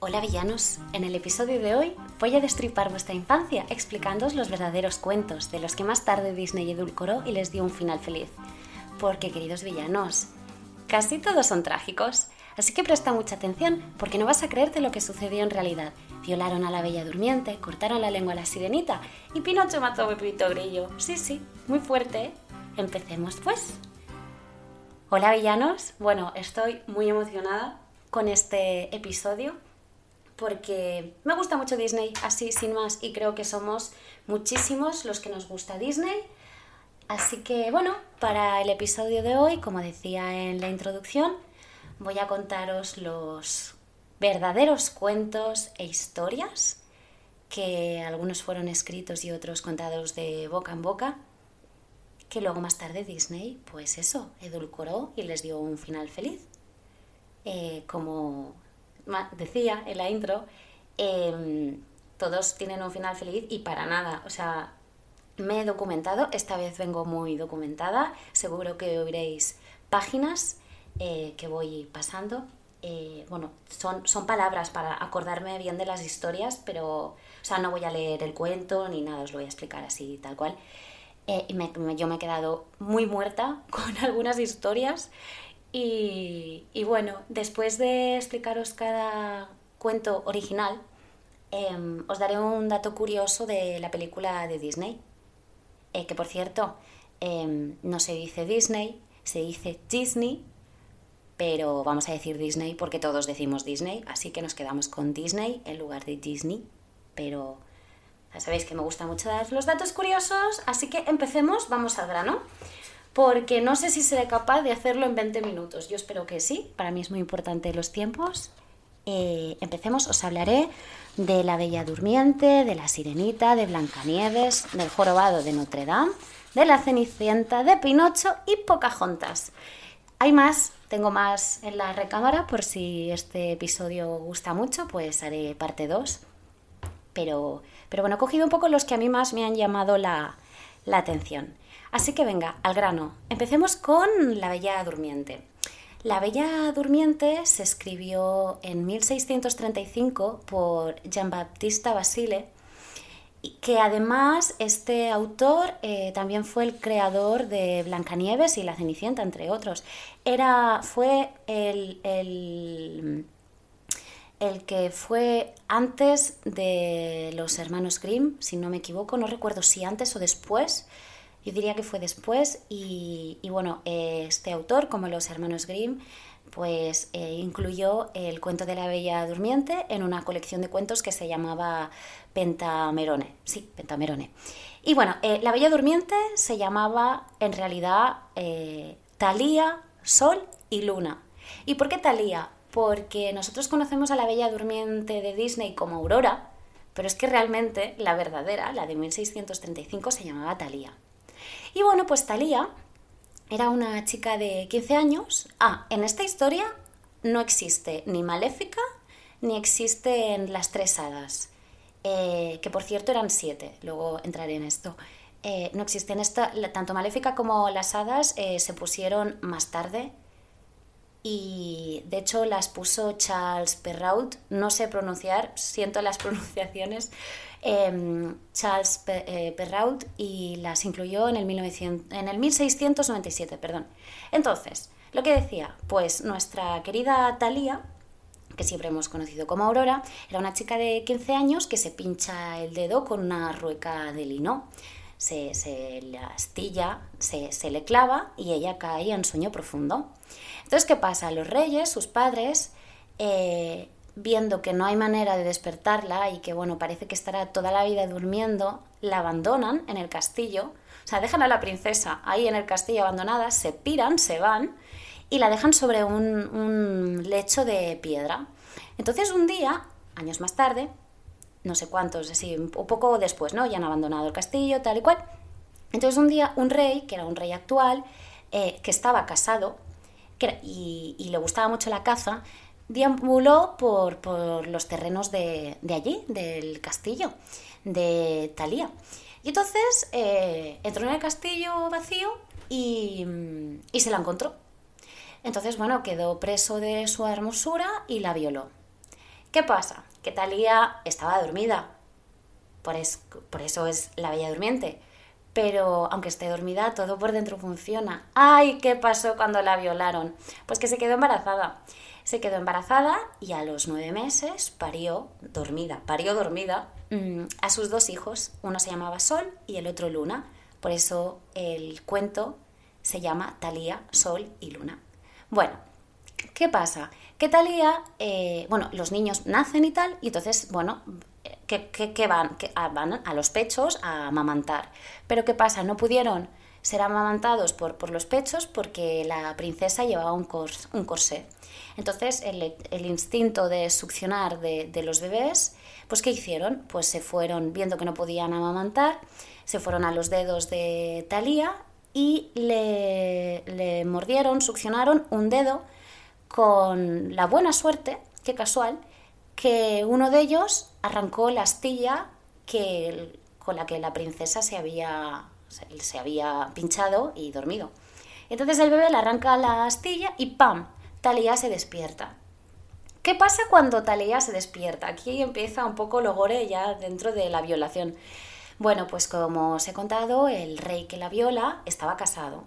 Hola villanos, en el episodio de hoy voy a destripar vuestra infancia explicándoos los verdaderos cuentos de los que más tarde Disney edulcoró y les dio un final feliz. Porque queridos villanos, casi todos son trágicos, así que presta mucha atención porque no vas a creerte lo que sucedió en realidad. Violaron a la bella durmiente, cortaron la lengua a la sirenita y Pinocho mató a Pepito Grillo. Sí, sí, muy fuerte. ¿eh? Empecemos pues. Hola villanos, bueno, estoy muy emocionada con este episodio porque me gusta mucho Disney, así sin más, y creo que somos muchísimos los que nos gusta Disney. Así que bueno, para el episodio de hoy, como decía en la introducción, voy a contaros los verdaderos cuentos e historias, que algunos fueron escritos y otros contados de boca en boca, que luego más tarde Disney, pues eso, edulcoró y les dio un final feliz. Eh, como decía en la intro, em, todos tienen un final feliz y para nada. O sea, me he documentado, esta vez vengo muy documentada, seguro que oiréis páginas eh, que voy pasando. Eh, bueno, son, son palabras para acordarme bien de las historias, pero, o sea, no voy a leer el cuento ni nada, os lo voy a explicar así, tal cual. Eh, yo me he quedado muy muerta con algunas historias y, bueno, después de explicaros cada cuento original, em, os daré un dato curioso de la película de Disney. Eh, que por cierto, em, no se dice Disney, se dice Disney, pero vamos a decir Disney porque todos decimos Disney, así que nos quedamos con Disney en lugar de Disney. Pero ya sabéis que me gusta mucho dar los datos curiosos, así que empecemos, vamos al grano porque no sé si seré capaz de hacerlo en 20 minutos. Yo espero que sí, para mí es muy importante los tiempos. Eh, empecemos, os hablaré de la Bella Durmiente, de la Sirenita, de Blancanieves, del Jorobado de Notre Dame, de la Cenicienta, de Pinocho y Pocahontas. Hay más, tengo más en la recámara por si este episodio gusta mucho, pues haré parte 2. Pero, pero bueno, he cogido un poco los que a mí más me han llamado la, la atención. Así que venga, al grano. Empecemos con La Bella Durmiente. La Bella Durmiente se escribió en 1635 por Jean-Baptiste Basile, que además este autor eh, también fue el creador de Blancanieves y La Cenicienta, entre otros. Era, fue el, el que fue antes de los hermanos Grimm, si no me equivoco, no recuerdo si antes o después yo diría que fue después y, bueno, este autor, como los hermanos Grimm, pues eh, incluyó el cuento de la Bella Durmiente en una colección de cuentos que se llamaba Pentamerone. Sí, Pentamerone. Y bueno, eh, la Bella Durmiente se llamaba en realidad eh, Talía, Sol y Luna. ¿Y por qué Talía? Porque nosotros conocemos a la Bella Durmiente de Disney como Aurora, pero es que realmente la verdadera, la de 1635, se llamaba Talía. Y bueno, pues Talía era una chica de 15 años. Ah, en esta historia no existe ni Maléfica ni existen las tres hadas, eh, que por cierto eran siete, luego entraré en esto. Eh, no existen esta, tanto Maléfica como las hadas eh, se pusieron más tarde y de hecho las puso Charles Perrault, no sé pronunciar, siento las pronunciaciones, Em, Charles eh, Perrault y las incluyó en el, 1900, en el 1697. Perdón. Entonces, lo que decía, pues nuestra querida Thalía, que siempre hemos conocido como Aurora, era una chica de 15 años que se pincha el dedo con una rueca de lino. Se, se le astilla, se, se le clava y ella cae en sueño profundo. Entonces, ¿qué pasa? Los reyes, sus padres, eh, viendo que no hay manera de despertarla y que, bueno, parece que estará toda la vida durmiendo, la abandonan en el castillo. O sea, dejan a la princesa ahí en el castillo abandonada, se piran, se van y la dejan sobre un, lecho de piedra. Entonces un día, años más tarde, no sé cuántos, así, un poco después, ¿no? Ya han abandonado el castillo, tal y cual. Entonces un día un rey, que era un rey actual, eh, que estaba casado y, y, le gustaba mucho la caza, deambuló por, los terrenos de, allí, del castillo de Talía. Y entonces eh, entró en el castillo vacío y, y se la encontró. Entonces, bueno, quedó preso de su hermosura y la violó. ¿Qué ¿Qué pasa? Que Talía estaba dormida. Por, por eso es la Bella Durmiente. Pero aunque esté dormida, todo por dentro funciona. ¡Ay! ¿Qué pasó cuando la violaron? Pues que se quedó embarazada. Se quedó embarazada y a los nueve meses parió dormida, parió dormida mm, a sus dos hijos. Uno se llamaba Sol y el otro Luna. Por eso el cuento se llama Talía, Sol y Luna. Bueno, ¿qué pasa? Que Talía, eh, bueno, los niños nacen y tal, y entonces, bueno, que, van, que ah, van a los pechos a amamantar. Pero ¿qué pasa? No pudieron ser amamantados por, los pechos porque la princesa llevaba un, corsé. Entonces el, instinto de succionar de, los bebés, pues ¿qué hicieron? Pues se fueron viendo que no podían amamantar, se fueron a los dedos de Talía y le mordieron, succionaron un dedo con la buena suerte, qué casual, que uno de ellos arrancó la astilla que, con la que la princesa se había, se había pinchado y dormido. Entonces el bebé le arranca la astilla y ¡pam! Talía se despierta. ¿Qué pasa cuando Talía se despierta? Aquí empieza un poco lo gore ya dentro de la violación. Bueno, pues como os he contado, el rey que la viola estaba casado.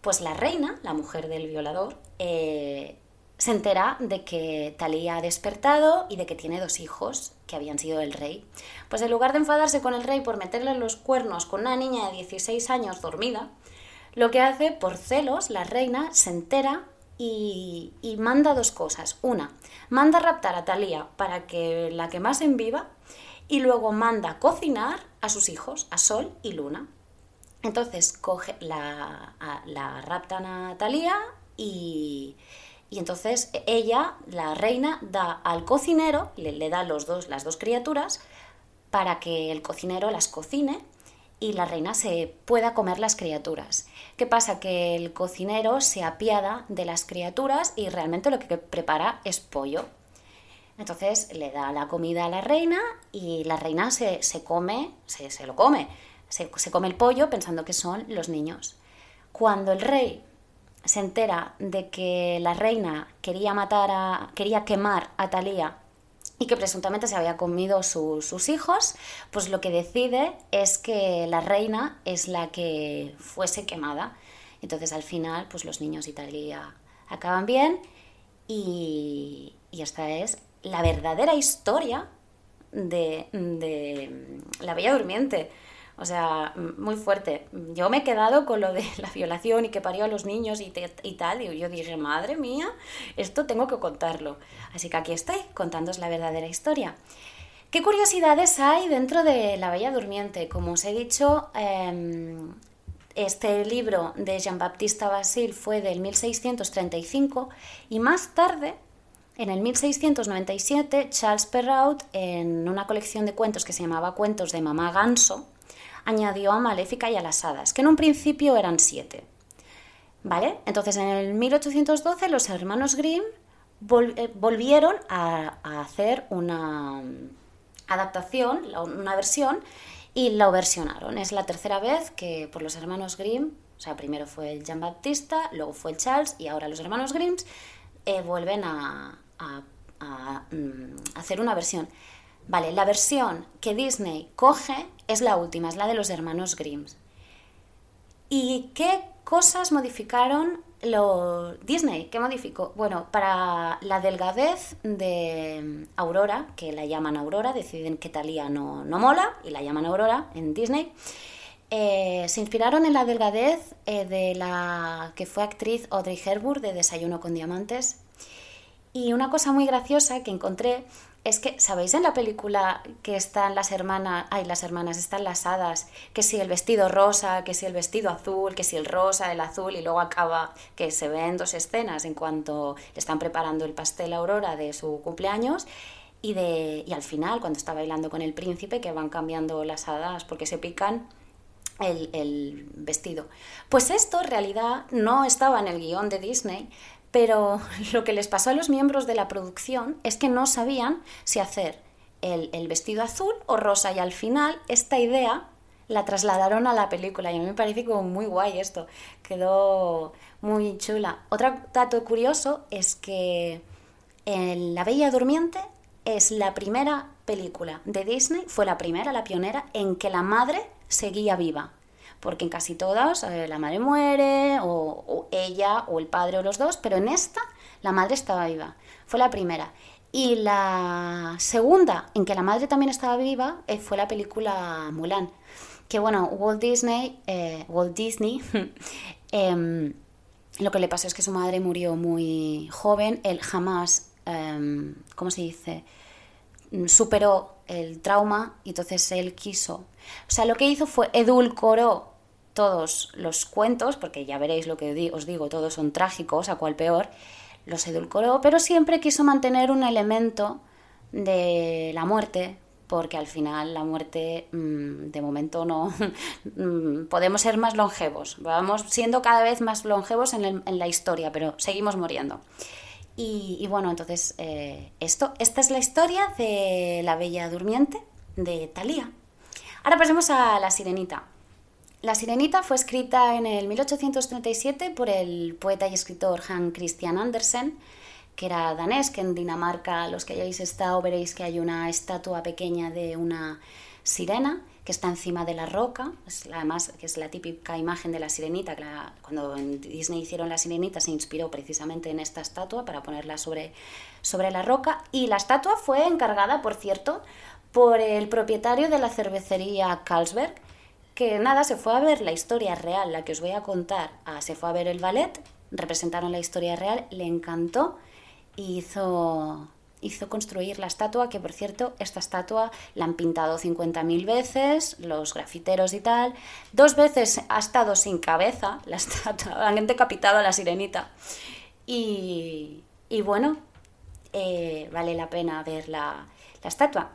Pues la reina, la mujer del violador, eh, se entera de que Talía ha despertado y de que tiene dos hijos que habían sido del rey. Pues en lugar de enfadarse con el rey por meterle los cuernos con una niña de 16 años dormida, lo que hace, por celos, la reina se entera y, manda dos cosas. Una, manda raptar a Talía para que la quemasen viva y luego manda cocinar a sus hijos, a Sol y Luna. Entonces coge la, la raptan a Talía y, y entonces ella, la reina, da al cocinero, le, da los dos, las dos criaturas, para que el cocinero las cocine y la reina se pueda comer las criaturas. ¿Qué pasa? Que el cocinero se apiada de las criaturas y realmente lo que prepara es pollo. Entonces le da la comida a la reina y la reina se, come, se, se lo come, se, se come el pollo pensando que son los niños. Cuando el rey se entera de que la reina quería matar a, quería quemar a Talía y que presuntamente se había comido sus hijos, pues lo que decide es que la reina es la que fuese quemada. Entonces al final, pues los niños y Talía acaban bien y, y esta es la verdadera historia de, de La Bella Durmiente. O sea, muy fuerte. Yo me he quedado con lo de la violación y que parió a los niños y, tal. Y yo dije, madre mía, esto tengo que contarlo. Así que aquí estoy, contándoos la verdadera historia. ¿Qué curiosidades hay dentro de La Bella Durmiente? Como os he dicho, em, este libro de Jean-Baptiste Basile fue del 1635 y más tarde, en el 1697, Charles Perrault, en una colección de cuentos que se llamaba Cuentos de Mamá Ganso, añadió a Maléfica y a las hadas, que en un principio eran siete. ¿Vale? Entonces en el 1812 los hermanos Grimm eh, volvieron a, hacer una adaptación, una versión, y la versionaron. Es la tercera vez que por los hermanos Grimm, o sea, primero fue el Jean Baptista, luego fue el Charles y ahora los hermanos Grimm eh, vuelven a, mm, hacer una versión. Vale, la versión que Disney coge es la última, es la de los hermanos Grimm. ¿Y qué cosas modificaron lo Disney? ¿Qué modificó? Bueno, para la delgadez de Aurora, que la llaman Aurora, deciden que Talía no, no mola y la llaman Aurora en Disney. Eh, se inspiraron en la delgadez eh, de la que fue actriz Audrey Hepburn de Desayuno con Diamantes. Y una cosa muy graciosa que encontré es que, ¿sabéis en la película que están las hermanas, ay, las hermanas, están las hadas, que si el vestido rosa, que si el vestido azul, que si el rosa, el azul, y luego acaba que se ven dos escenas en cuanto le están preparando el pastel a Aurora de su cumpleaños, y, de, y al final, cuando está bailando con el príncipe, que van cambiando las hadas porque se pican, el, el, vestido. Pues esto en realidad no estaba en el guion de Disney, pero lo que les pasó a los miembros de la producción es que no sabían si hacer el, vestido azul o rosa y al final esta idea la trasladaron a la película y a mí me parece como muy guay esto, quedó muy chula. Otro dato curioso es que en La Bella Durmiente es la primera película de Disney, fue la primera, la pionera, en que la madre seguía viva. Porque en casi todas eh, la madre muere, o, ella, o el padre, o los dos, pero en esta la madre estaba viva. Fue la primera. Y la segunda, en que la madre también estaba viva, eh, fue la película Mulan. Que bueno, Walt Disney, eh, Walt Disney eh, lo que le pasó es que su madre murió muy joven, él jamás, eh, ¿cómo se dice? Superó el trauma y entonces él quiso. O sea, lo que hizo fue edulcoró todos los cuentos, porque ya veréis lo que os digo, todos son trágicos, a cual peor, los edulcoró, pero siempre quiso mantener un elemento de la muerte, porque al final la muerte mmm, de momento no mmm, podemos ser más longevos, vamos siendo cada vez más longevos en, la historia, pero seguimos muriendo. Y, y bueno, entonces eh, esto, esta es la historia de la Bella Durmiente de Thalía. Ahora pasemos a la Sirenita. La Sirenita fue escrita en el 1837 por el poeta y escritor Hans Christian Andersen, que era danés, que en Dinamarca, los que hayáis estado, veréis que hay una estatua pequeña de una sirena que está encima de la roca, es la, que es la típica imagen de la sirenita, cuando en Disney hicieron la sirenita se inspiró precisamente en esta estatua para ponerla sobre, sobre la roca, y la estatua fue encargada, por cierto, por el propietario de la cervecería Carlsberg, que nada, se fue a ver la historia real, la que os voy a contar, ah, se fue a ver el ballet, representaron la historia real, le encantó hizo, hizo construir la estatua, que por cierto, esta estatua la han pintado 50.000 veces, los grafiteros y tal, dos veces ha estado sin cabeza la estatua, han decapitado a la sirenita. Y, y bueno, eh, vale la pena ver la, la estatua.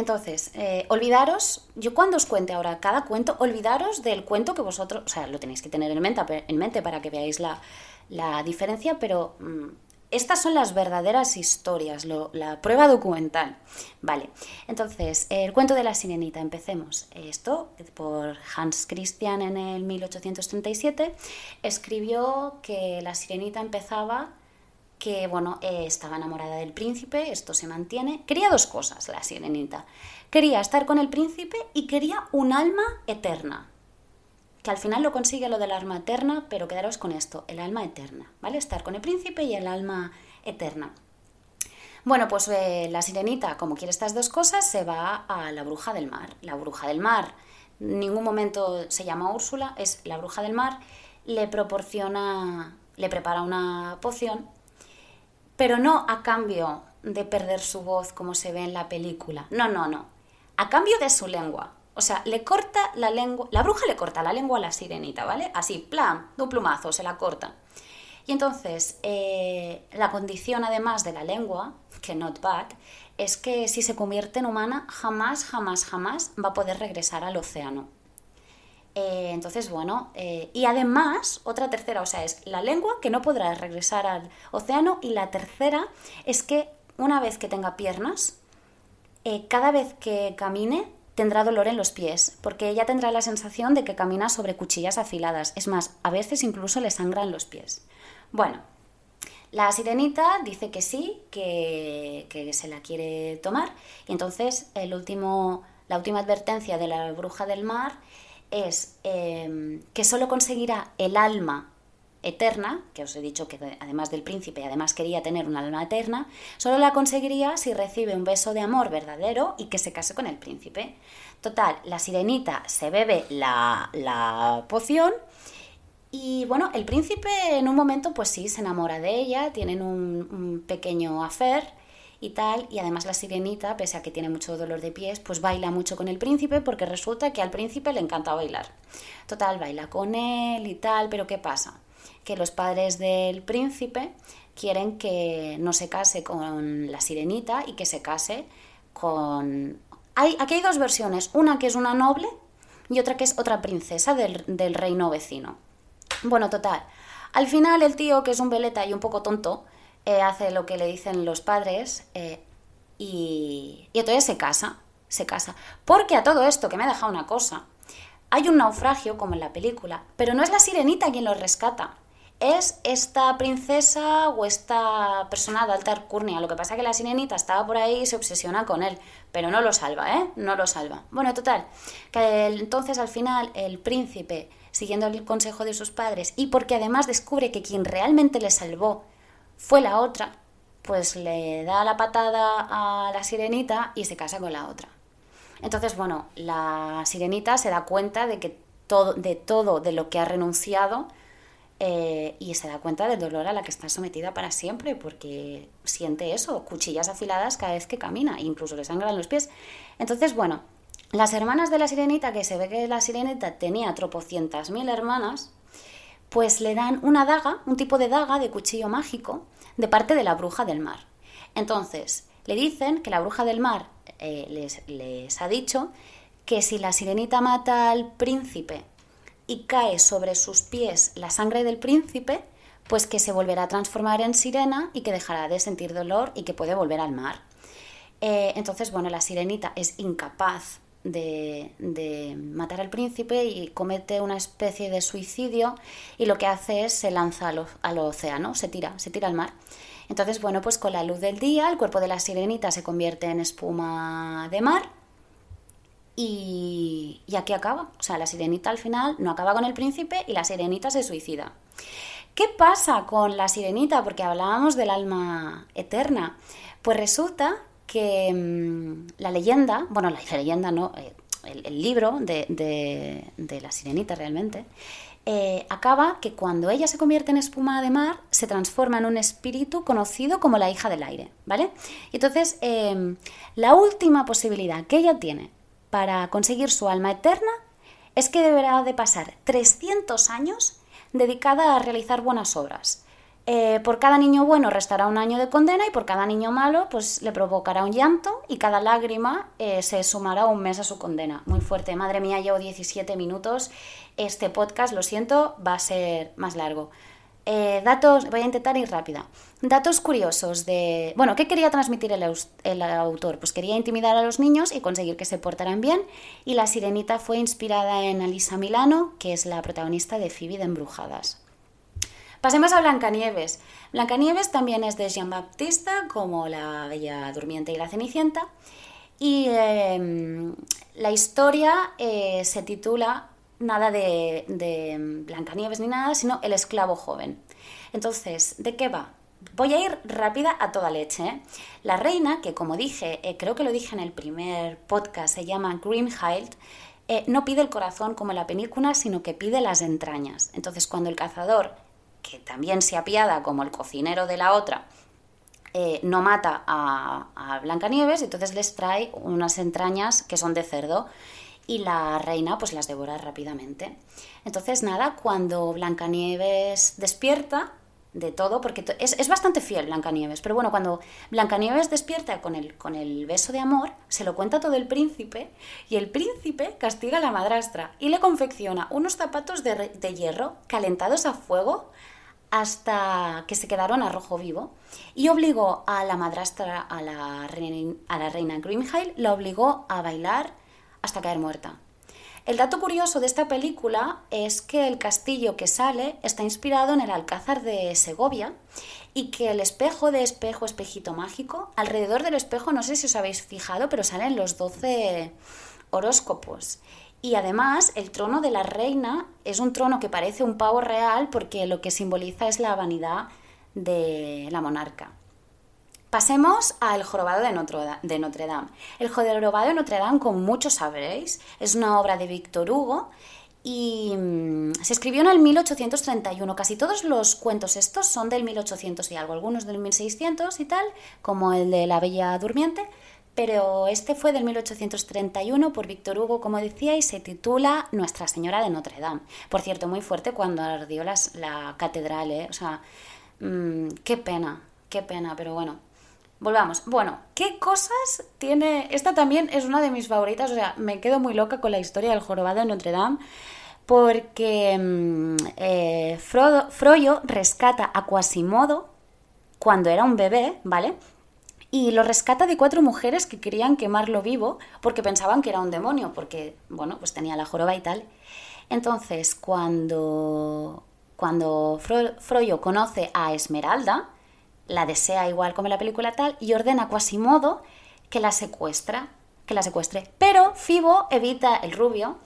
Entonces, eh, olvidaros, yo cuando os cuente ahora cada cuento, olvidaros del cuento que vosotros, o sea, lo tenéis que tener en mente, en mente para que veáis la, la diferencia, pero mmm, estas son las verdaderas historias, la prueba documental. Vale, entonces, el cuento de la sirenita, empecemos. Esto, por Hans Christian en el 1837, escribió que la sirenita empezaba que bueno, eh, estaba enamorada del príncipe, esto se mantiene. Quería dos cosas la sirenita. Quería estar con el príncipe y quería un alma eterna. Que al final lo consigue lo del alma eterna, pero quedaros con esto, el alma eterna, ¿vale? Estar con el príncipe y el alma eterna. Bueno, pues eh, la sirenita, como quiere estas dos cosas, se va a la bruja del mar. La bruja del mar, en ningún momento se llama Úrsula, es la bruja del mar, le proporciona, le prepara una poción pero no a cambio de perder su voz como se ve en la película. No, no, no. A cambio de su lengua. O sea, le corta la lengua, la bruja le corta la lengua a la sirenita, ¿vale? Así, plan, de un plumazo, se la corta. Y entonces, eh, la condición además de la lengua, que not bad, es que si se convierte en humana, jamás, jamás, jamás va a poder regresar al océano. Eh, entonces, bueno, eh, y además, otra tercera, o sea, es la lengua que no podrá regresar al océano y la tercera es que una vez que tenga piernas, eh, cada vez que camine tendrá dolor en los pies, porque ella tendrá la sensación de que camina sobre cuchillas afiladas. Es más, a veces incluso le sangran los pies. Bueno, la sirenita dice que sí, que, que se la quiere tomar, y entonces el último, la última advertencia de la bruja del mar es eh, que solo conseguirá el alma eterna, que os he dicho que además del príncipe, además quería tener un alma eterna, solo la conseguiría si recibe un beso de amor verdadero y que se case con el príncipe. Total, la sirenita se bebe la, la poción y bueno, el príncipe en un momento pues sí, se enamora de ella, tienen un, un pequeño affair y tal, y además la sirenita, pese a que tiene mucho dolor de pies, pues baila mucho con el príncipe porque resulta que al príncipe le encanta bailar. Total, baila con él y tal, pero ¿qué pasa? Que los padres del príncipe quieren que no se case con la sirenita y que se case con... Hay, aquí hay dos versiones, una que es una noble y otra que es otra princesa del, del reino vecino. Bueno, total. Al final el tío, que es un veleta y un poco tonto, eh, hace lo que le dicen los padres eh, y, y entonces se casa, se casa. Porque a todo esto, que me ha dejado una cosa, hay un naufragio como en la película, pero no es la sirenita quien lo rescata, es esta princesa o esta persona de alta alcurnia. Lo que pasa es que la sirenita estaba por ahí y se obsesiona con él, pero no lo salva, ¿eh? No lo salva. Bueno, total, que entonces al final el príncipe, siguiendo el consejo de sus padres y porque además descubre que quien realmente le salvó fue la otra, pues le da la patada a la sirenita y se casa con la otra. Entonces, bueno, la sirenita se da cuenta de que todo, de todo de lo que ha renunciado eh, y se da cuenta del dolor a la que está sometida para siempre, porque siente eso, cuchillas afiladas cada vez que camina, incluso le sangran los pies. Entonces, bueno, las hermanas de la sirenita, que se ve que la sirenita tenía tropocientas mil hermanas, pues le dan una daga, un tipo de daga de cuchillo mágico, de parte de la bruja del mar. Entonces, le dicen que la bruja del mar eh, les, ha dicho que si la sirenita mata al príncipe y cae sobre sus pies la sangre del príncipe, pues que se volverá a transformar en sirena y que dejará de sentir dolor y que puede volver al mar. Eh, entonces, bueno, la sirenita es incapaz de, matar al príncipe y comete una especie de suicidio y lo que hace es se lanza al, al, océano, se tira, se tira al mar. Entonces, bueno, pues con la luz del día el cuerpo de la sirenita se convierte en espuma de mar y, aquí acaba. O sea, la sirenita al final no acaba con el príncipe y la sirenita se suicida. ¿Qué pasa con la sirenita? Porque hablábamos del alma eterna. Pues resulta que mm, la leyenda, bueno, la, leyenda no, eh, el, libro de, la sirenita realmente, eh, acaba que cuando ella se convierte en espuma de mar, se transforma en un espíritu conocido como la hija del aire, ¿vale? Y entonces, em, la última posibilidad que ella tiene para conseguir su alma eterna es que deberá de pasar 300 años dedicada a realizar buenas obras. Eh, por cada niño bueno restará un año de condena y por cada niño malo pues le provocará un llanto y cada lágrima eh, se sumará un mes a su condena. Muy fuerte, madre mía, llevo 17 minutos. Este podcast, lo siento, va a ser más largo. Eh, datos, voy a intentar ir rápida. Datos curiosos de... Bueno, ¿qué quería transmitir el, el, autor? Pues quería intimidar a los niños y conseguir que se portaran bien. Y La Sirenita fue inspirada en Alisa Milano, que es la protagonista de Phoebe de Embrujadas. Pasemos a Blancanieves. Blancanieves también es de Jean Baptista, como La Bella Durmiente y la Cenicienta. Y em, la historia eh, se titula nada de, Blancanieves ni nada, sino El esclavo joven. Entonces, ¿de qué va? Voy a ir rápida a toda leche. ¿eh? La reina, que como dije, eh, creo que lo dije en el primer podcast, se llama Grimhild, no pide el corazón como la película, sino que pide las entrañas. Entonces, cuando el cazador, que también se apiada como el cocinero de la otra, no mata a, a Blancanieves, entonces les trae unas entrañas que son de cerdo y la reina pues las devora rápidamente. Entonces nada, cuando Blancanieves despierta de todo, porque es, es bastante fiel Blancanieves, pero bueno, cuando Blancanieves despierta con el, con el beso de amor, se lo cuenta todo el príncipe y el príncipe castiga a la madrastra y le confecciona unos zapatos de, de hierro calentados a fuego hasta que se quedaron a rojo vivo y obligó a la madrastra, a la reina, a la reina Grimhild, la obligó a bailar hasta caer muerta. El dato curioso de esta película es que el castillo que sale está inspirado en el Alcázar de Segovia y que el espejo de espejo, espejito mágico, alrededor del espejo, no sé si os habéis fijado, pero salen los 12 horóscopos. Y además el trono de la reina es un trono que parece un pavo real porque lo que simboliza es la vanidad de la monarca. Pasemos al Jorobado de Notre, Dame. El Jorobado de Notre Dame, como muchos sabréis, es una obra de Víctor Hugo y mm, se escribió en el 1831. Casi todos los cuentos estos son del 1800 y algo, algunos del 1600 y tal, como el de La Bella Durmiente, pero este fue del 1831 por Víctor Hugo, como decía, y se titula Nuestra Señora de Notre Dame. Por cierto, muy fuerte cuando ardió la catedral, ¿eh? O sea, mm, qué pena, qué pena, pero bueno, Volvamos. Bueno, ¿qué cosas tiene? Esta también es una de mis favoritas, o sea, me quedo muy loca con la historia del jorobado de Notre Dame, porque mm, eh, Froyo rescata a Quasimodo cuando era un bebé, ¿vale? Y lo rescata de cuatro mujeres que querían quemarlo vivo porque pensaban que era un demonio, porque, bueno, pues tenía la joroba y tal. Entonces, cuando cuando Froyo conoce a Esmeralda, la desea igual como en la película tal, y ordena a Quasimodo que la que la secuestre. Pero Fibo evita, el rubio,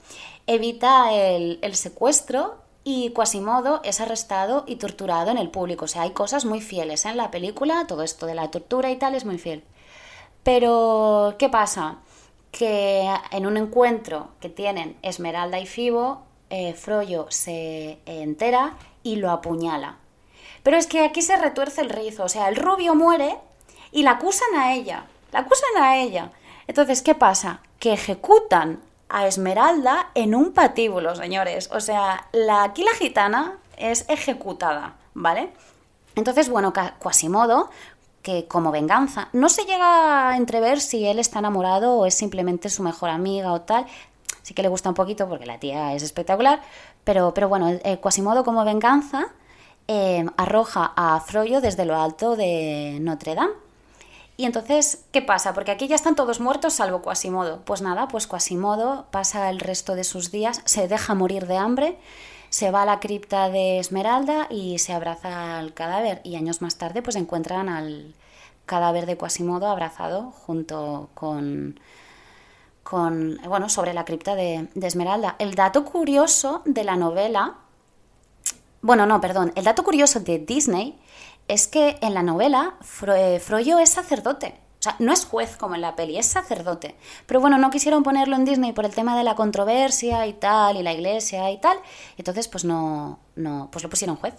evita el, secuestro y Quasimodo es arrestado y torturado en el público. O sea, hay cosas muy fieles en la película, todo esto de la tortura y tal es muy fiel. Pero, ¿qué pasa? Que en un encuentro que tienen Esmeralda y Fibo, eh, se entera y lo apuñala. Pero es que aquí se retuerce el rizo, o sea, el rubio muere y la acusan a ella, la acusan a ella. Entonces, ¿qué pasa? Que ejecutan a Esmeralda en un patíbulo, señores. O sea, la, aquí la gitana es ejecutada, ¿vale? Entonces, bueno, Quasimodo, que como venganza, no se llega a entrever si él está enamorado o es simplemente su mejor amiga o tal. Sí que le gusta un poquito porque la tía es espectacular, pero, pero bueno, Quasimodo como venganza eh, arroja a Froyo desde lo alto de Notre Dame y entonces, ¿qué pasa? Porque aquí ya están todos muertos salvo Quasimodo. Pues nada, pues Quasimodo pasa el resto de sus días, se deja morir de hambre, se va a la cripta de Esmeralda y se abraza al cadáver. Y años más tarde, pues encuentran al cadáver de Quasimodo abrazado junto con, con bueno, sobre la cripta de Esmeralda. El dato curioso de la novela, bueno, no, perdón, el dato curioso de Disney es que en la novela eh, Froyo es sacerdote. O sea, no es juez como en la peli, es sacerdote. Pero bueno, no quisieron ponerlo en Disney por el tema de la controversia y tal, y la iglesia y tal. Entonces, pues no, no pues lo pusieron juez.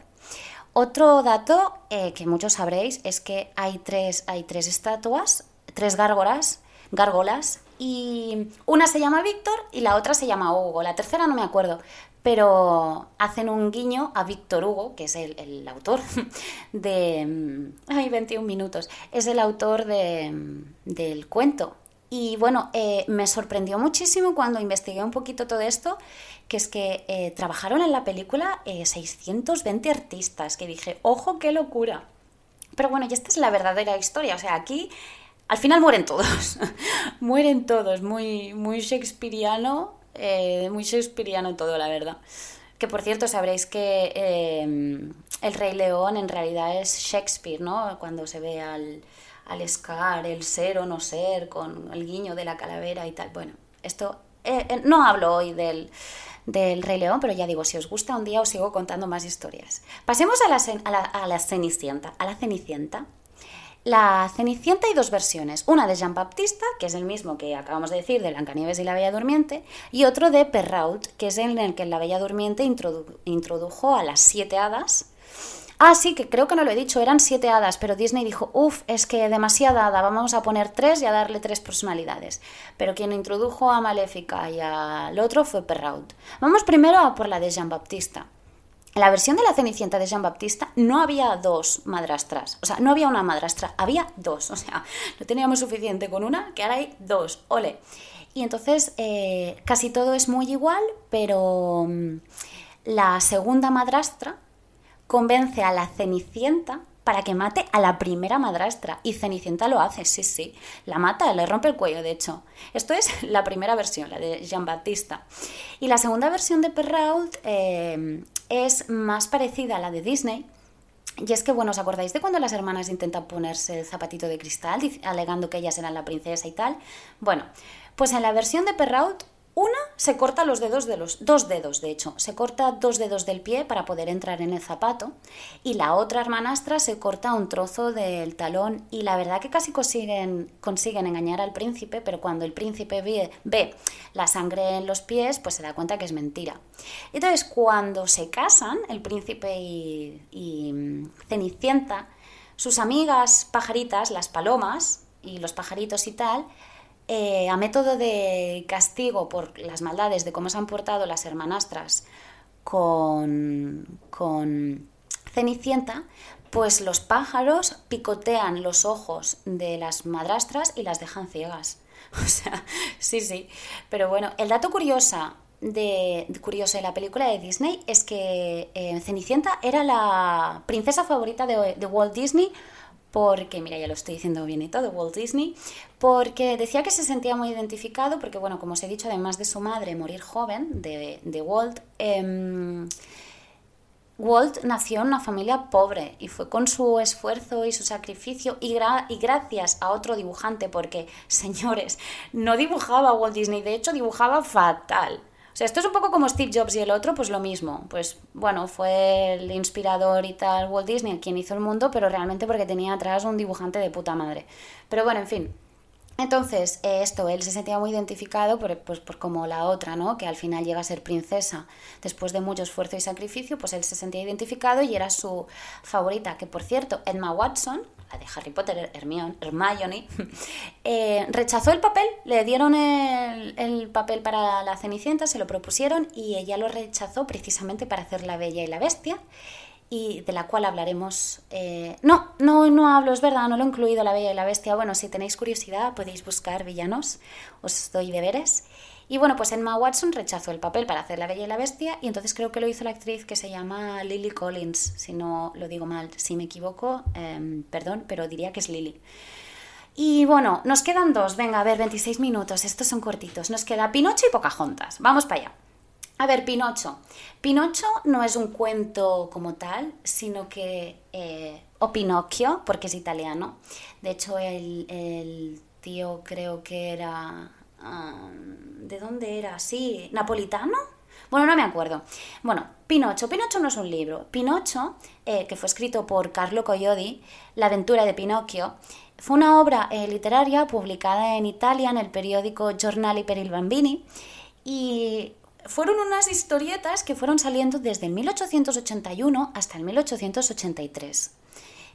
Otro dato eh, que muchos sabréis es que hay tres, hay tres estatuas, tres gárgolas, gárgolas, y una se llama Víctor y la otra se llama Hugo. La tercera no me acuerdo, pero hacen un guiño a Víctor Hugo, que es el, autor de... Mm, ay, 21 minutos. Es el autor de, mm, del cuento. Y bueno, eh, me sorprendió muchísimo cuando investigué un poquito todo esto, que es que eh, trabajaron en la película 620 eh, artistas, que dije, ojo, qué locura. Pero bueno, y esta es la verdadera historia, o sea, aquí al final mueren todos, mueren todos, muy, muy shakespeariano eh, muy shakespeariano todo, la verdad. Que por cierto, sabréis que eh, el Rey León en realidad es Shakespeare, ¿no? Cuando se ve al, al Scar, el ser o no ser, con el guiño de la calavera y tal. Bueno, esto eh, no hablo hoy del, del Rey León, pero ya digo, si os gusta un día os sigo contando más historias. Pasemos a la, a la, a la Cenicienta. A la Cenicienta la Cenicienta hay dos versiones, una de Jean Baptista, que es el mismo que acabamos de decir de Blancanieves y la Bella Durmiente, y otro de Perrault, que es en el que la Bella Durmiente introdujo a las siete hadas. Ah, sí, que creo que no lo he dicho, eran siete hadas, pero Disney dijo, uff, es que demasiada hada, vamos a poner tres y a darle tres personalidades. Pero quien introdujo a Maléfica y al otro fue Perrault. Vamos primero a por la de Jean Baptista. En la versión de la Cenicienta de Jean Baptista no había dos madrastras, o sea, no había una madrastra, había dos, o sea, no teníamos suficiente con una, que ahora hay dos, ole. Y entonces eh, casi todo es muy igual, pero mm, la segunda madrastra convence a la Cenicienta para que mate a la primera madrastra. Y Cenicienta lo hace, sí, sí. La mata, le rompe el cuello, de hecho. Esto es la primera versión, la de Jean Baptista. Y la segunda versión de Perrault eh, es más parecida a la de Disney. Y es que, bueno, ¿os acordáis de cuando las hermanas intentan ponerse el zapatito de cristal, alegando que ellas eran la princesa y tal? Bueno, pues en la versión de Perrault una se corta los dedos de los dos dedos, de hecho, se corta dos dedos del pie para poder entrar en el zapato. Y la otra hermanastra se corta un trozo del talón. Y la verdad que casi consiguen, consiguen engañar al príncipe, pero cuando el príncipe ve, ve la sangre en los pies, pues se da cuenta que es mentira. Entonces, cuando se casan, el príncipe y, y mm, Cenicienta, sus amigas pajaritas, las palomas y los pajaritos y tal, eh, a método de castigo por las maldades de cómo se han portado las hermanastras con, con Cenicienta, pues los pájaros picotean los ojos de las madrastras y las dejan ciegas. O sea, sí, sí. Pero bueno, el dato curiosa de, curioso de la película de Disney es que eh, Cenicienta era la princesa favorita de Walt Disney porque, mira, ya lo estoy diciendo bien y todo, Walt Disney, porque decía que se sentía muy identificado, porque, bueno, como os he dicho, además de su madre morir joven, de, Walt, em, Walt nació en una familia pobre y fue con su esfuerzo y su sacrificio y, y, gracias a otro dibujante, porque, señores, no dibujaba Walt Disney, de hecho dibujaba fatal. Esto es un poco como Steve Jobs y el otro, pues lo mismo. Pues bueno, fue el inspirador y tal Walt Disney quien hizo el mundo, pero realmente porque tenía atrás un dibujante de puta madre. Pero bueno, en fin, entonces, eh, esto, él se sentía muy identificado por, pues, por como la otra, ¿no? Que al final llega a ser princesa. Después de mucho esfuerzo y sacrificio, pues él se sentía identificado y era su favorita. Que por cierto, Emma Watson, la de Harry Potter, Hermione, Hermione eh, rechazó el papel, le dieron el, el, papel para la Cenicienta, se lo propusieron y ella lo rechazó precisamente para hacer La Bella y la Bestia y de la cual hablaremos. Eh, no, no, no hablo, es verdad, no lo he incluido La Bella y la Bestia. Bueno, si tenéis curiosidad podéis buscar villanos, os doy deberes. Y bueno, pues Emma Watson rechazó el papel para hacer La Bella y la Bestia y entonces creo que lo hizo la actriz que se llama Lily Collins, si no lo digo mal, si me equivoco, em, perdón, pero diría que es Lily. Y bueno, nos quedan dos, venga, a ver, 26 minutos, estos son cortitos, nos queda Pinocho y Pocahontas, vamos para allá. A ver, Pinocho. Pinocho no es un cuento como tal, sino que... Eh, o Pinocchio, porque es italiano. De hecho, el, tío creo que era... ¿De dónde era? Sí, napolitano. Bueno, no me acuerdo. Bueno, Pinocho. Pinocho no es un libro. Pinocho, eh, que fue escrito por Carlo Coyodi, La aventura de Pinocchio, fue una obra eh, literaria publicada en Italia en el periódico Giornali per il Bambini y fueron unas historietas que fueron saliendo desde el 1881 hasta el 1883.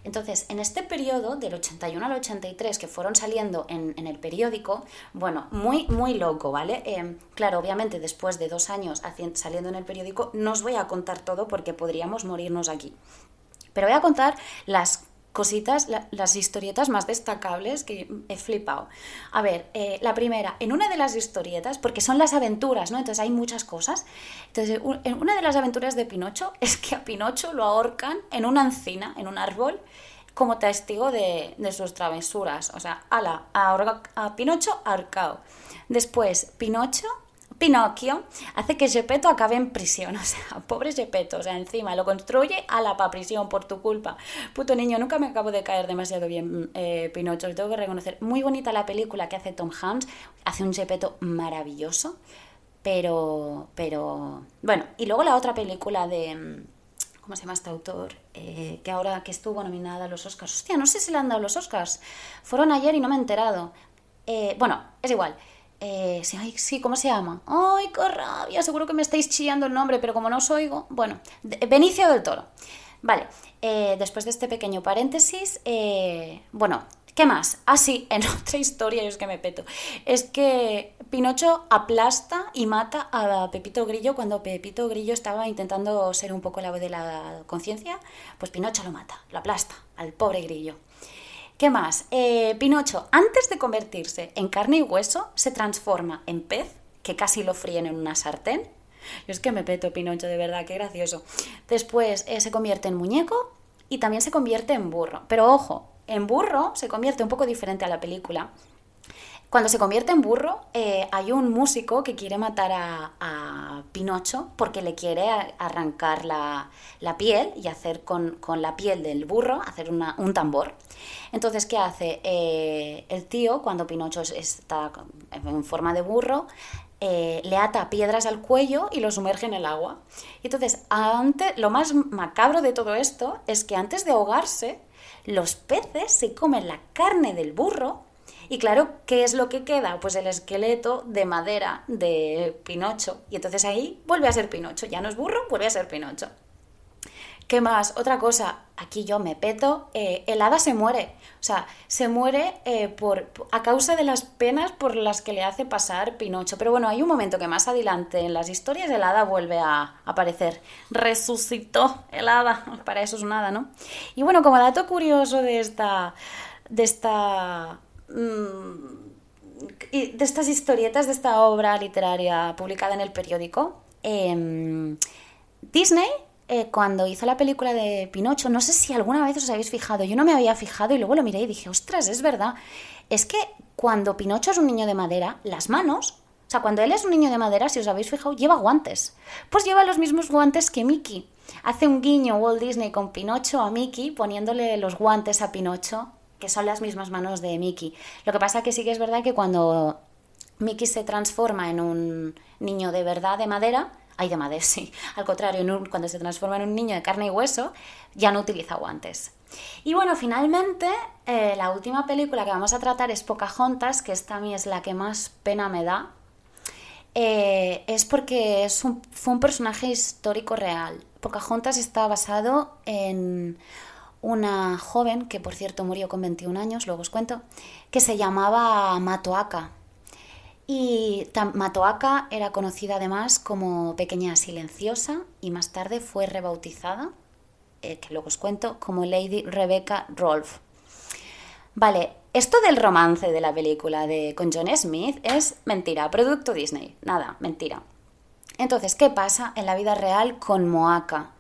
Entonces, en este periodo, del 81 al 83, que fueron saliendo en, el periódico, bueno, muy, muy loco, ¿vale? Em, claro, obviamente después de dos años saliendo en el periódico, no os voy a contar todo porque podríamos morirnos aquí. Pero voy a contar las cositas, las historietas más destacables que he flipado. A ver, eh, la primera, en una de las historietas, porque son las aventuras, ¿no? Entonces hay muchas cosas. Entonces, en una de las aventuras de Pinocho es que a Pinocho lo ahorcan en una encina, en un árbol, como testigo de, sus travesuras. O sea, ala, a, a Pinocho ahorcado. Después, Pinocho Pinocchio hace que Gepetto acabe en prisión. O sea, pobre Gepetto, o sea, encima lo construye a la pa prisión por tu culpa. Puto niño, nunca me acabo de caer demasiado bien eh, Pinocho, lo tengo que reconocer. Muy bonita la película que hace Tom Hanks, hace un Gepetto maravilloso, pero, pero, bueno, y luego la otra película de... ¿Cómo se llama este autor? Eh, que ahora que estuvo nominada a los Oscars. Hostia, no sé si le han dado los Oscars. Fueron ayer y no me he enterado. Eh, bueno, es igual. Eh, sí, sí, ¿cómo se llama? ¡Ay, qué rabia! Seguro que me estáis chillando el nombre, pero como no os oigo. Bueno, Benicio del Toro. Vale, eh, después de este pequeño paréntesis, eh, bueno, ¿qué más? Ah, sí, en otra historia, yo es que me peto. Es que Pinocho aplasta y mata a Pepito Grillo cuando Pepito Grillo estaba intentando ser un poco la voz de la conciencia. Pues Pinocho lo mata, lo aplasta al pobre Grillo. ¿Qué más? Eh, Pinocho, antes de convertirse en carne y hueso, se transforma en pez, que casi lo fríen en una sartén. Yo es que me peto Pinocho, de verdad, qué gracioso. Después eh, se convierte en muñeco y también se convierte en burro. Pero ojo, en burro se convierte un poco diferente a la película. Cuando se convierte en burro, eh, hay un músico que quiere matar a, Pinocho porque le quiere arrancar la, piel y hacer con, la piel del burro, hacer un tambor. Entonces, ¿qué hace? Eh, el tío, cuando Pinocho está en forma de burro, eh, le ata piedras al cuello y lo sumerge en el agua. Entonces, antes, lo más macabro de todo esto es que antes de ahogarse, los peces se comen la carne del burro y claro, ¿qué es lo que queda? Pues el esqueleto de madera de Pinocho. Y entonces ahí vuelve a ser Pinocho. Ya no es burro, vuelve a ser Pinocho. ¿Qué más? Otra cosa, aquí yo me peto, eh, el hada se muere, o sea, se muere eh, por, a causa de las penas por las que le hace pasar Pinocho. Pero bueno, hay un momento que más adelante en las historias el hada vuelve a aparecer. Resucitó el hada, para eso es un hada, ¿no? Y bueno, como dato curioso de esta, de esta de estas historietas, de esta obra literaria publicada en el periódico, em, Disney, eh, cuando hizo la película de Pinocho, no sé si alguna vez os habéis fijado, yo no me había fijado y luego lo miré y dije, ostras, es verdad, es que cuando Pinocho es un niño de madera, las manos, o sea, cuando él es un niño de madera, si os habéis fijado, lleva guantes. Pues lleva los mismos guantes que Mickey. Hace un guiño Walt Disney con Pinocho a Mickey poniéndole los guantes a Pinocho, que son las mismas manos de Mickey. Lo que pasa que sí que es verdad que cuando Mickey se transforma en un niño de verdad de madera, ay de madera, sí, al contrario, cuando se transforma en un niño de carne y hueso, ya no utiliza guantes. Y bueno, finalmente, eh, la última película que vamos a tratar es Pocahontas, que esta a mí es la que más pena me da. Eh, es porque fue un personaje histórico real. Pocahontas está basado en una joven, que por cierto murió con 21 años, luego os cuento, que se llamaba Matoaka. Y Matoaka era conocida además como Pequeña Silenciosa y más tarde fue rebautizada eh, que luego os cuento, como Lady Rebecca Rolfe. Vale, esto del romance de la película de, con John Smith es mentira, producto Disney, nada, mentira. Entonces, ¿qué pasa en la vida real con Moaka?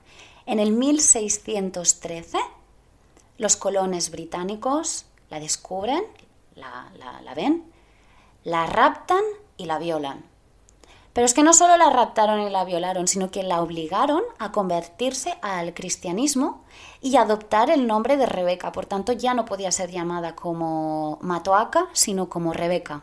En el 1613, los colones británicos la descubren, la ven, la raptan y la violan. Pero es que no solo la raptaron y la violaron, sino que la obligaron a convertirse al cristianismo y adoptar el nombre de Rebeca. Por tanto, ya no podía ser llamada como Matoaka, sino como Rebeca.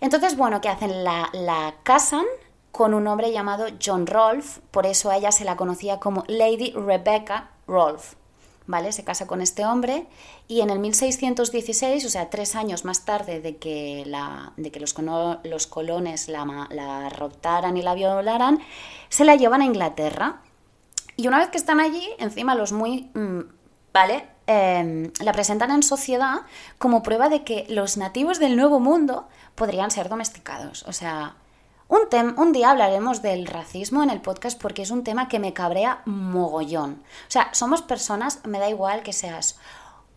Entonces, bueno, ¿qué hacen? La, la casan con un hombre llamado John Rolfe, por eso a ella se la conocía como Lady Rebecca Rolfe. ¿Vale? Se casa con este hombre y en el 1616, o sea, tres años más tarde de que, la, de que los, los, colones la, la y la violaran, se la llevan a Inglaterra. Y una vez que están allí, encima los muy... Mm, ¿Vale? Em, la presentan en sociedad como prueba de que los nativos del Nuevo Mundo podrían ser domesticados. O sea, un, un, día hablaremos del racismo en el podcast porque es un tema que me cabrea mogollón. O sea, somos personas, me da igual que seas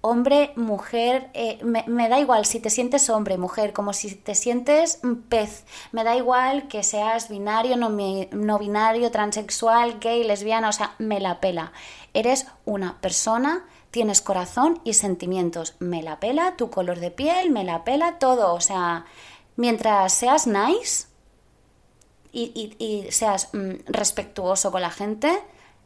hombre, mujer, eh, me, da igual si te sientes hombre, mujer, como si te sientes pez. Me da igual que seas binario, no, no binario, transexual, gay, lesbiana, o sea, me la pela. Eres una persona tienes corazón y sentimientos. Me la pela tu color de piel, me la pela todo. O sea, mientras seas nice, y, seas mm, respetuoso con la gente,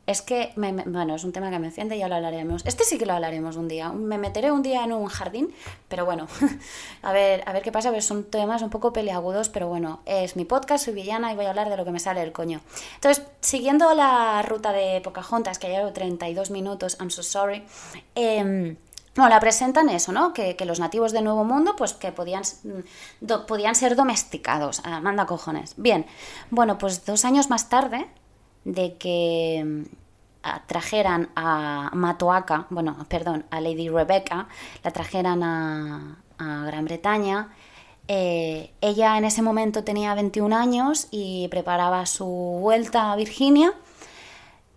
es que, bueno, es un tema que me enciende y ya lo hablaremos. Este sí que lo hablaremos un día. Me meteré un día en un jardín, pero bueno, a ver, a ver qué pasa. son temas un poco peleagudos, pero bueno, es mi podcast, soy villana y voy a hablar de lo que me sale del coño. Entonces, siguiendo la ruta de Pocahontas, que ya llevo 32 minutos, I'm so sorry. Eh, bueno, la presentan eso, ¿no? Que, los nativos de Nuevo Mundo, pues que podían, mm, podían ser domesticados. Ah, manda cojones. Bien, bueno, pues dos años más tarde de que mm, trajeran a Matoaka, bueno, perdón, a Lady Rebecca, la trajeran a, Gran Bretaña. Eh, ella en ese momento tenía 21 años y preparaba su vuelta a Virginia.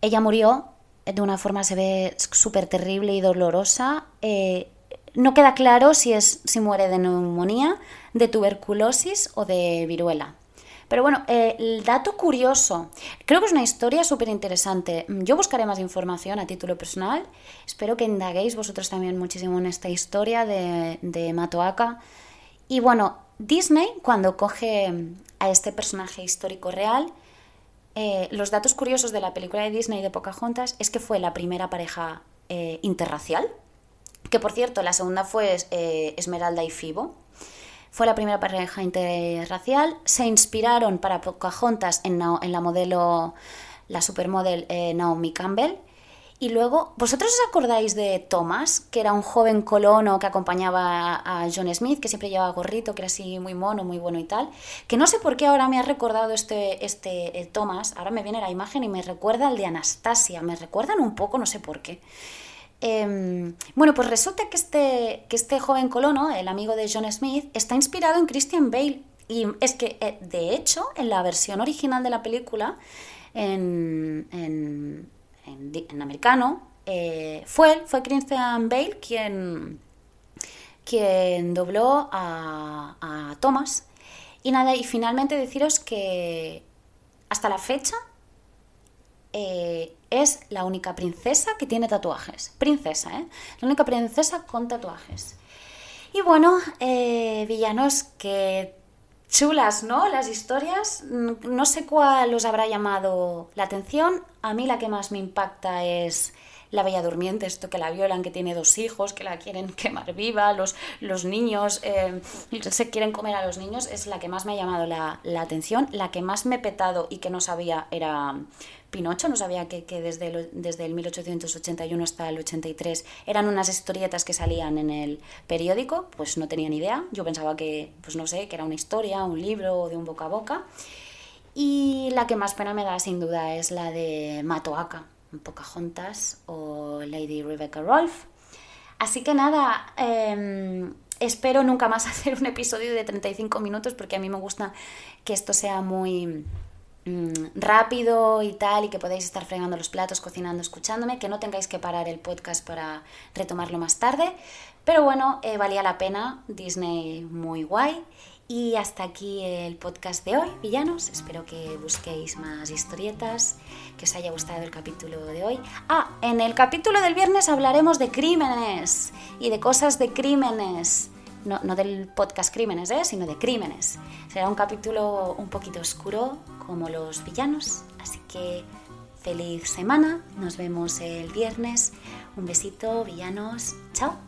Ella murió de una forma se ve súper terrible y dolorosa. Eh, no queda claro si, es, si muere de neumonía, de tuberculosis o de viruela. Pero bueno, eh, el dato curioso, creo que es una historia súper interesante. Yo buscaré más información a título personal. Espero que indaguéis vosotros también muchísimo en esta historia de, de Matoaka. Y bueno, Disney, cuando coge a este personaje histórico real, eh, los datos curiosos de la película de Disney de Pocahontas es que fue la primera pareja eh, interracial, que por cierto la segunda fue eh, Esmeralda y Fibo. Fue la primera pareja interracial. Se inspiraron para Pocahontas en, en la modelo, la supermodel Naomi Campbell, y luego, ¿vosotros os acordáis de Thomas, que era un joven colono que acompañaba a John Smith, que siempre llevaba gorrito, que era así muy mono, muy bueno y tal? Que no sé por qué ahora me ha recordado este, este Thomas, ahora me viene la imagen y me recuerda al de Anastasia, me recuerdan un poco, no sé por qué. Em, bueno, pues resulta que este, que este joven colono, el amigo de John Smith, está inspirado en Christian Bale. Y es que, eh, de hecho, en la versión original de la película, en en, americano, eh, fue fue Christian Bale quien, quien dobló a, Thomas. Y nada, y finalmente deciros que hasta la fecha eh, es la única princesa que tiene tatuajes. Princesa, ¿eh? La única princesa con tatuajes. Y bueno, villanos que chulas, ¿no? Las historias, no sé cuál os habrá llamado la atención. A mí la que más me impacta es la Bella Durmiente, esto que la violan, que tiene dos hijos, que la quieren quemar viva, los, los niños eh, se quieren comer a los niños, es la que más me ha llamado la, atención. La que más me he petado y que no sabía era Pinocho, no sabía que, desde, desde el 1881 hasta el 83 eran unas historietas que salían en el periódico, pues no tenía ni idea. Yo pensaba que, pues no sé, que era una historia, un libro de un boca a boca. Y la que más pena me da sin duda es la de Matoaka, Pocahontas o Lady Rebecca Rolfe. Así que nada, em, espero nunca más hacer un episodio de 35 minutos porque a mí me gusta que esto sea muy rápido y tal y que podáis estar fregando los platos, cocinando, escuchándome, que no tengáis que parar el podcast para retomarlo más tarde. Pero bueno, eh, valía la pena, Disney muy guay y hasta aquí el podcast de hoy, villanos. Espero que busquéis más historietas, que os haya gustado el capítulo de hoy. Ah, en el capítulo del viernes hablaremos de crímenes y de cosas de crímenes. No, no del podcast crímenes, ¿eh? sino de crímenes. Será un capítulo un poquito oscuro, como los villanos. Así que feliz semana. Nos vemos el viernes. Un besito, villanos. Chao.